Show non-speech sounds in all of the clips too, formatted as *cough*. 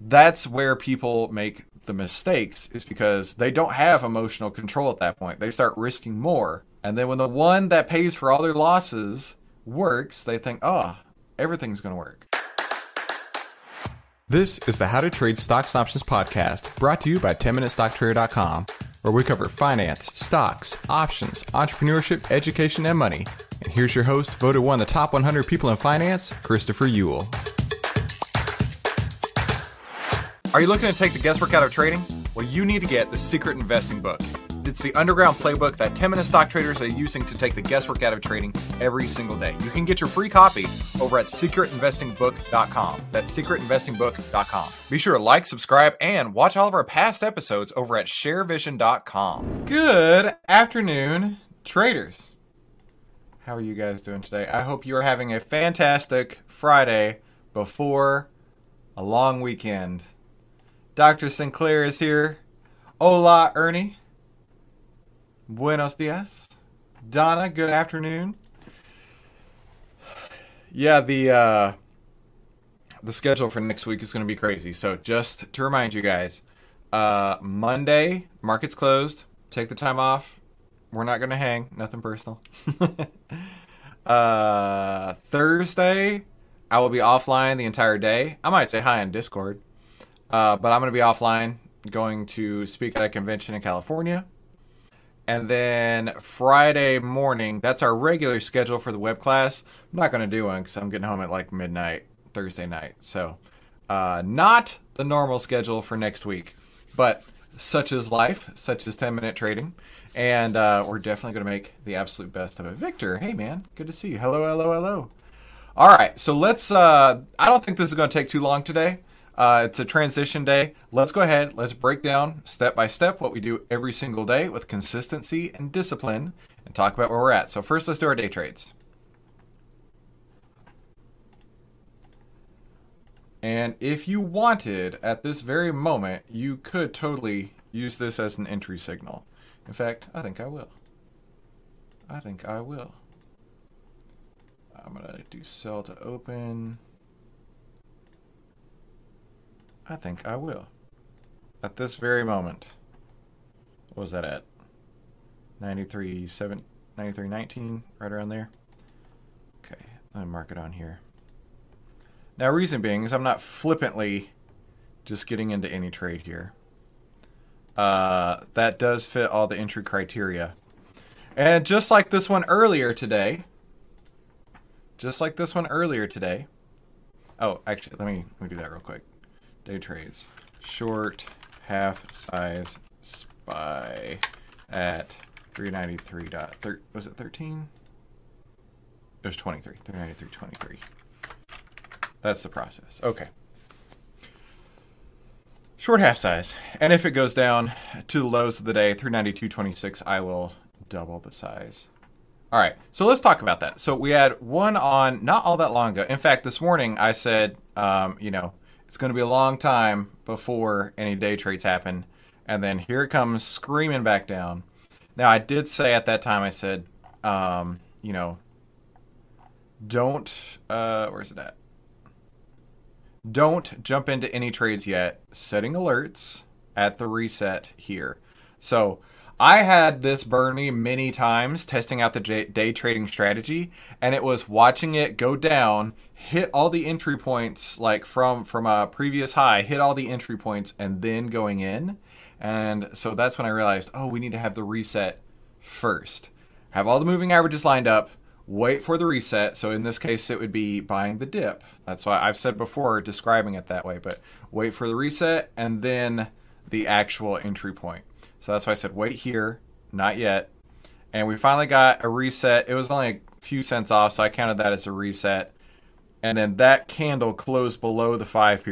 that's where people make the mistakes is because they don't have emotional control at that point. They start risking more. And then when the one that pays for all their losses works, they think, oh, everything's going to work. This is the How to Trade Stocks and Options podcast brought to you by 10MinuteStockTrader.com, where we cover finance, stocks, options, entrepreneurship, education, and money. And here's your host, voted one of the top 100 people in finance, Christopher Uhl. Are you looking to take the guesswork out of trading? Well, you need to get the Secret Investing Book. It's the underground playbook that 10 minute stock traders are using to take the guesswork out of trading every single day. You can get your free copy over at secretinvestingbook.com. That's secretinvestingbook.com. Be sure to like, subscribe, and watch all of our past episodes over at sharevision.com. Good afternoon, traders. How are you guys doing today? I hope you are having a fantastic Friday before a long weekend. Dr. Sinclair is here. Hola, Ernie. Buenos dias. Donna, good afternoon. Yeah, the uh, the schedule for next week is going to be crazy. So just to remind you guys, uh, Monday market's closed. Take the time off. We're not going to hang. Nothing personal. *laughs* uh, Thursday, I will be offline the entire day. I might say hi on Discord. Uh, but I'm going to be offline, going to speak at a convention in California. And then Friday morning, that's our regular schedule for the web class. I'm not going to do one because I'm getting home at like midnight Thursday night. So, uh, not the normal schedule for next week, but such is life, such is 10 minute trading. And uh, we're definitely going to make the absolute best of it. Victor, hey man, good to see you. Hello, hello, hello. All right, so let's. Uh, I don't think this is going to take too long today. Uh, it's a transition day. Let's go ahead. Let's break down step by step what we do every single day with consistency and discipline and talk about where we're at. So, first, let's do our day trades. And if you wanted at this very moment, you could totally use this as an entry signal. In fact, I think I will. I think I will. I'm going to do sell to open. I think I will. At this very moment. What was that at? 93, 7, 93, 19, right around there. Okay, let me mark it on here. Now, reason being is I'm not flippantly just getting into any trade here. Uh, that does fit all the entry criteria. And just like this one earlier today, just like this one earlier today. Oh, actually, let me let me do that real quick. Day trades. Short half size SPY at 393 dot was it 13? It was 23. 393 23. That's the process. Okay. Short half size. And if it goes down to the lows of the day, 392.26, I will double the size. All right, so let's talk about that. So we had one on not all that long ago. In fact, this morning I said, um, you know, it's going to be a long time before any day trades happen. And then here it comes screaming back down. Now, I did say at that time, I said, um, you know, don't, uh, where's it at? Don't jump into any trades yet. Setting alerts at the reset here. So I had this burn me many times testing out the day trading strategy, and it was watching it go down, hit all the entry points like from from a previous high, hit all the entry points, and then going in. And so that's when I realized, oh, we need to have the reset first. Have all the moving averages lined up, wait for the reset. So in this case, it would be buying the dip. That's why I've said before describing it that way, but wait for the reset and then the actual entry point. So that's why I said wait here, not yet. And we finally got a reset. It was only a few cents off, so I counted that as a reset. And then that candle closed below the five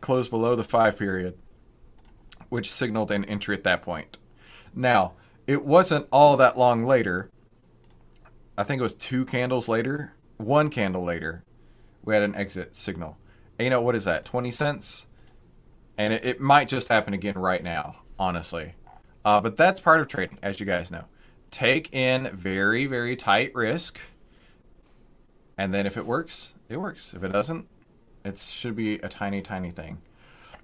closed below the five period, which signaled an entry at that point. Now, it wasn't all that long later. I think it was two candles later, one candle later, we had an exit signal. And you know, what is that? 20 cents? And it, it might just happen again right now, honestly. Uh, but that's part of trading, as you guys know. Take in very, very tight risk. And then if it works, it works. If it doesn't, it should be a tiny, tiny thing.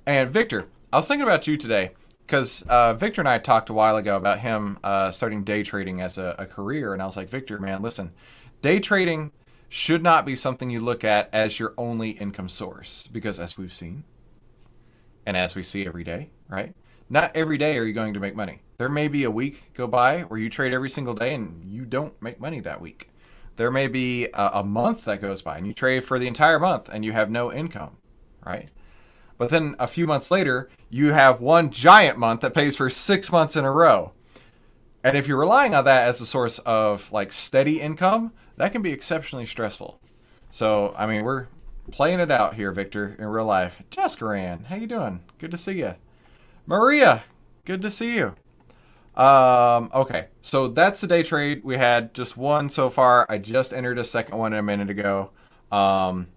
And Victor, I was thinking about you today because uh, Victor and I talked a while ago about him uh, starting day trading as a, a career. And I was like, Victor, man, listen, day trading should not be something you look at as your only income source because as we've seen and as we see every day, right? Not every day are you going to make money. There may be a week go by where you trade every single day and you don't make money that week. There may be a, a month that goes by and you trade for the entire month and you have no income, right? But then a few months later, you have one giant month that pays for six months in a row. And if you're relying on that as a source of like steady income, that can be exceptionally stressful. So, I mean, we're playing it out here, Victor, in real life. Jessica Rand, how you doing? Good to see you. Maria, good to see you. Um, okay, so that's the day trade. We had just one so far. I just entered a second one a minute ago. Um,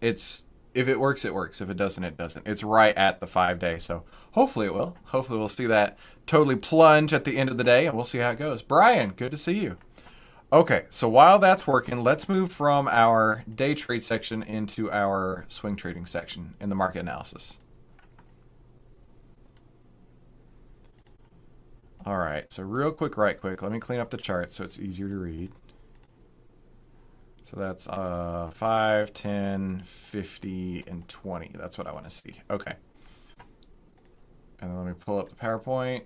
it's if it works, it works. If it doesn't, it doesn't. It's right at the five day. So hopefully it will. Hopefully we'll see that totally plunge at the end of the day and we'll see how it goes. Brian, good to see you. Okay, so while that's working, let's move from our day trade section into our swing trading section in the market analysis. All right, so real quick, right quick, let me clean up the chart so it's easier to read. So that's uh, 5, 10, 50, and 20. That's what I want to see. Okay. And then let me pull up the PowerPoint.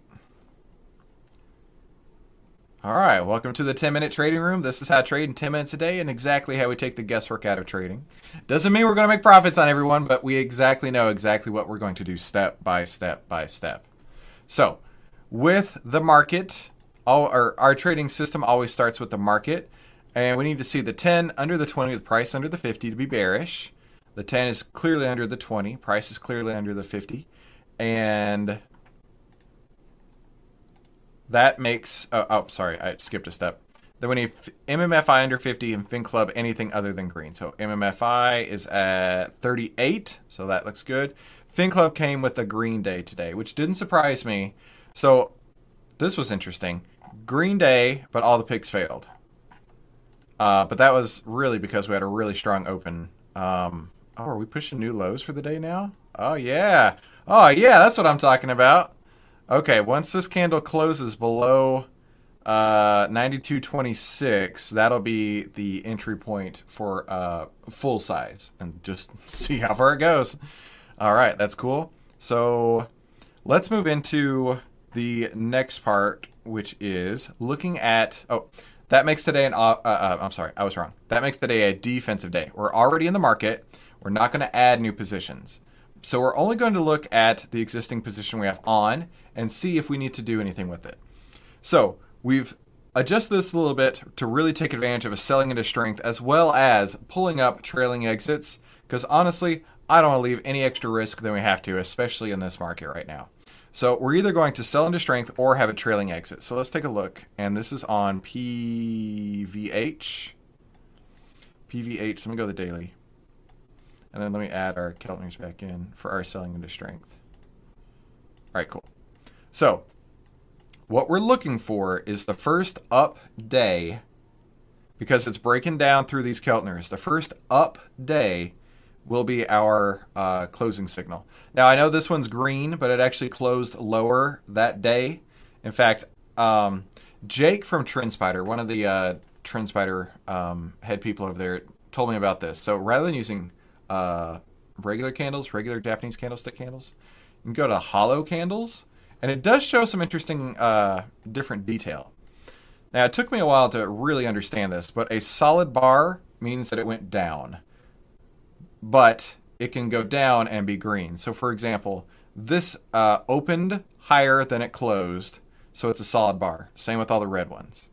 All right, welcome to the 10 minute trading room. This is how to trade in 10 minutes a day and exactly how we take the guesswork out of trading. Doesn't mean we're going to make profits on everyone, but we exactly know exactly what we're going to do step by step by step. So, with the market, all, our, our trading system always starts with the market. And we need to see the 10 under the 20, the price under the 50 to be bearish. The 10 is clearly under the 20, price is clearly under the 50. And that makes, oh, oh sorry, I skipped a step. Then we need MMFI under 50 and FinClub anything other than green. So MMFI is at 38, so that looks good. FinClub came with a green day today, which didn't surprise me. So this was interesting. Green day, but all the picks failed. Uh, but that was really because we had a really strong open. Um, oh, are we pushing new lows for the day now? Oh, yeah. Oh, yeah, that's what I'm talking about. Okay, once this candle closes below uh, 92.26, that'll be the entry point for uh, full size. And just *laughs* see how far it goes. All right, that's cool. So let's move into the next part, which is looking at... Oh, that makes today an. Uh, uh, I'm sorry, I was wrong. That makes today a defensive day. We're already in the market. We're not going to add new positions. So we're only going to look at the existing position we have on and see if we need to do anything with it. So we've adjusted this a little bit to really take advantage of a selling into strength as well as pulling up trailing exits. Because honestly, I don't want to leave any extra risk than we have to, especially in this market right now. So we're either going to sell into strength or have a trailing exit. So let's take a look. And this is on PVH. PVH, let me go to the daily. And then let me add our Keltners back in for our selling into strength. All right, cool. So what we're looking for is the first up day because it's breaking down through these Keltners. The first up day will be our uh, closing signal. Now, I know this one's green, but it actually closed lower that day. In fact, um, Jake from TrendSpider, one of the uh, TrendSpider um, head people over there, told me about this. So rather than using uh, regular candles, regular Japanese candlestick candles, you can go to hollow candles, and it does show some interesting uh, different detail. Now, it took me a while to really understand this, but a solid bar means that it went down but it can go down and be green. So, for example, this uh, opened higher than it closed, so it's a solid bar. Same with all the red ones.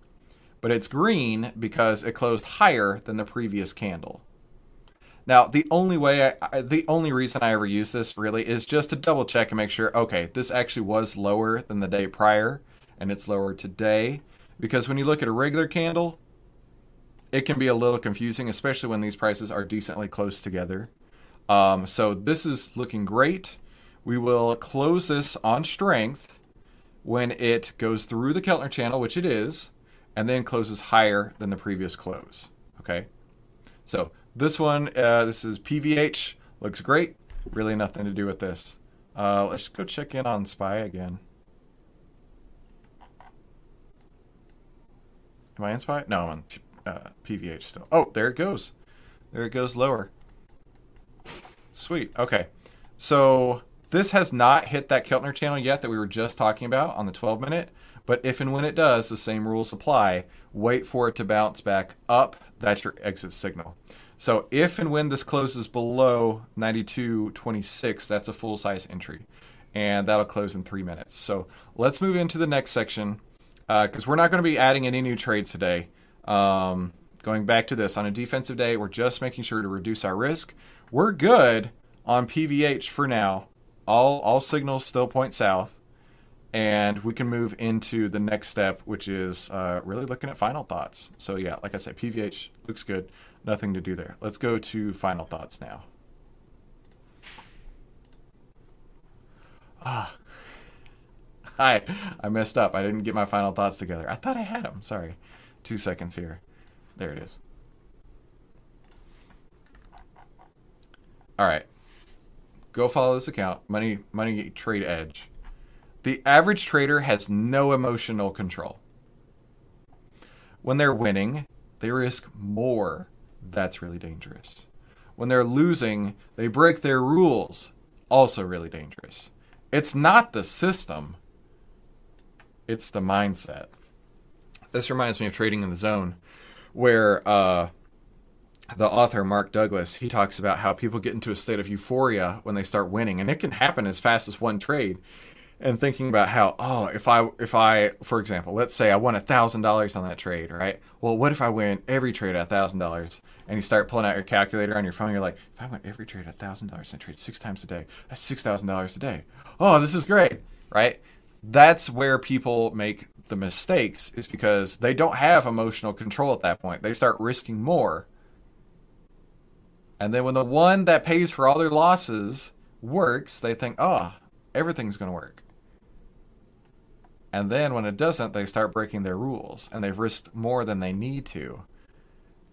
But it's green because it closed higher than the previous candle. Now, the only way, I, the only reason I ever use this really is just to double check and make sure, okay, this actually was lower than the day prior, and it's lower today. Because when you look at a regular candle, it can be a little confusing, especially when these prices are decently close together. Um, so this is looking great. We will close this on strength when it goes through the Keltner channel, which it is, and then closes higher than the previous close. Okay. So this one, uh, this is PVH, looks great. Really nothing to do with this. Uh, let's go check in on SPY again. Am I in SPY? No, I'm on uh, PVH still. Oh, there it goes. There it goes lower. Sweet. Okay. So this has not hit that Keltner channel yet that we were just talking about on the 12 minute. But if and when it does, the same rules apply. Wait for it to bounce back up. That's your exit signal. So if and when this closes below 92.26, that's a full size entry. And that'll close in three minutes. So let's move into the next section because uh, we're not going to be adding any new trades today. Um, going back to this, on a defensive day, we're just making sure to reduce our risk. We're good on PVH for now. All all signals still point south, and we can move into the next step, which is uh, really looking at final thoughts. So yeah, like I said, PVH looks good. Nothing to do there. Let's go to final thoughts now. Ah, *laughs* Hi, I messed up. I didn't get my final thoughts together. I thought I had them. Sorry. Two seconds here. There it is. All right. Go follow this account. Money Money Trade Edge. The average trader has no emotional control. When they're winning, they risk more. That's really dangerous. When they're losing, they break their rules. Also really dangerous. It's not the system it's the mindset. This reminds me of Trading in the Zone, where uh, the author Mark Douglas he talks about how people get into a state of euphoria when they start winning, and it can happen as fast as one trade. And thinking about how, oh, if I, if I, for example, let's say I won a thousand dollars on that trade, right? Well, what if I win every trade a thousand dollars? And you start pulling out your calculator on your phone, you're like, if I win every trade a thousand dollars and trade six times a day, that's six thousand dollars a day. Oh, this is great, right? that's where people make the mistakes is because they don't have emotional control at that point. They start risking more. And then when the one that pays for all their losses works, they think, oh, everything's going to work. And then when it doesn't, they start breaking their rules and they've risked more than they need to.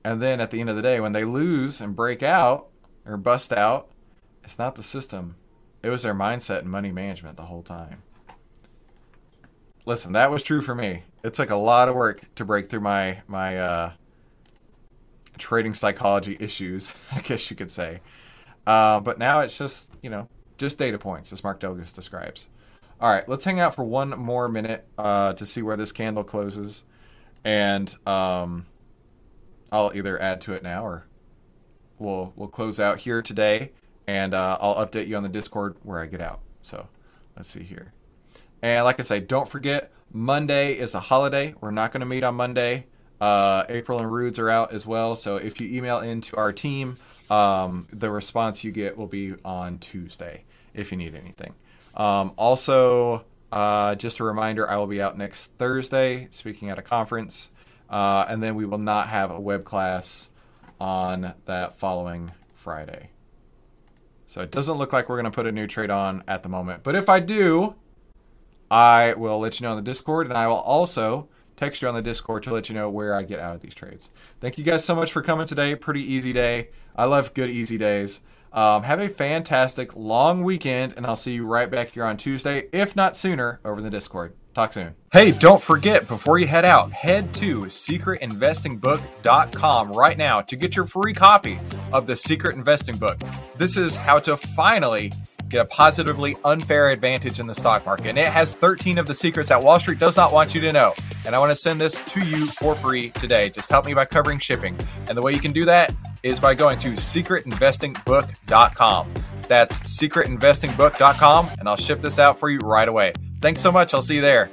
And then at the end of the day, when they lose and break out or bust out, it's not the system. It was their mindset and money management the whole time listen, that was true for me. It took a lot of work to break through my my uh, trading psychology issues, *laughs* I guess you could say. Uh, but now it's just you know just data points, as Mark Douglas describes. All right, let's hang out for one more minute uh, to see where this candle closes, and um, I'll either add to it now or we'll we'll close out here today, and uh, I'll update you on the Discord where I get out. So let's see here. And like I say, don't forget, Monday is a holiday. We're not going to meet on Monday. Uh, April and Rudes are out as well. So if you email into our team, um, the response you get will be on Tuesday if you need anything. Um, also, uh, just a reminder, I will be out next Thursday speaking at a conference. Uh, and then we will not have a web class on that following Friday. So it doesn't look like we're going to put a new trade on at the moment. But if I do, I will let you know on the Discord, and I will also text you on the Discord to let you know where I get out of these trades. Thank you guys so much for coming today. Pretty easy day. I love good easy days. Um, have a fantastic long weekend, and I'll see you right back here on Tuesday, if not sooner, over in the Discord. Talk soon. Hey, don't forget, before you head out, head to secretinvestingbook.com right now to get your free copy of the Secret Investing Book. This is how to finally get a positively unfair advantage in the stock market. And it has 13 of the secrets that Wall Street does not want you to know. And I want to send this to you for free today. Just help me by covering shipping. And the way you can do that is by going to secretinvestingbook.com. That's secretinvestingbook.com, and I'll ship this out for you right away. Thanks so much. I'll see you there.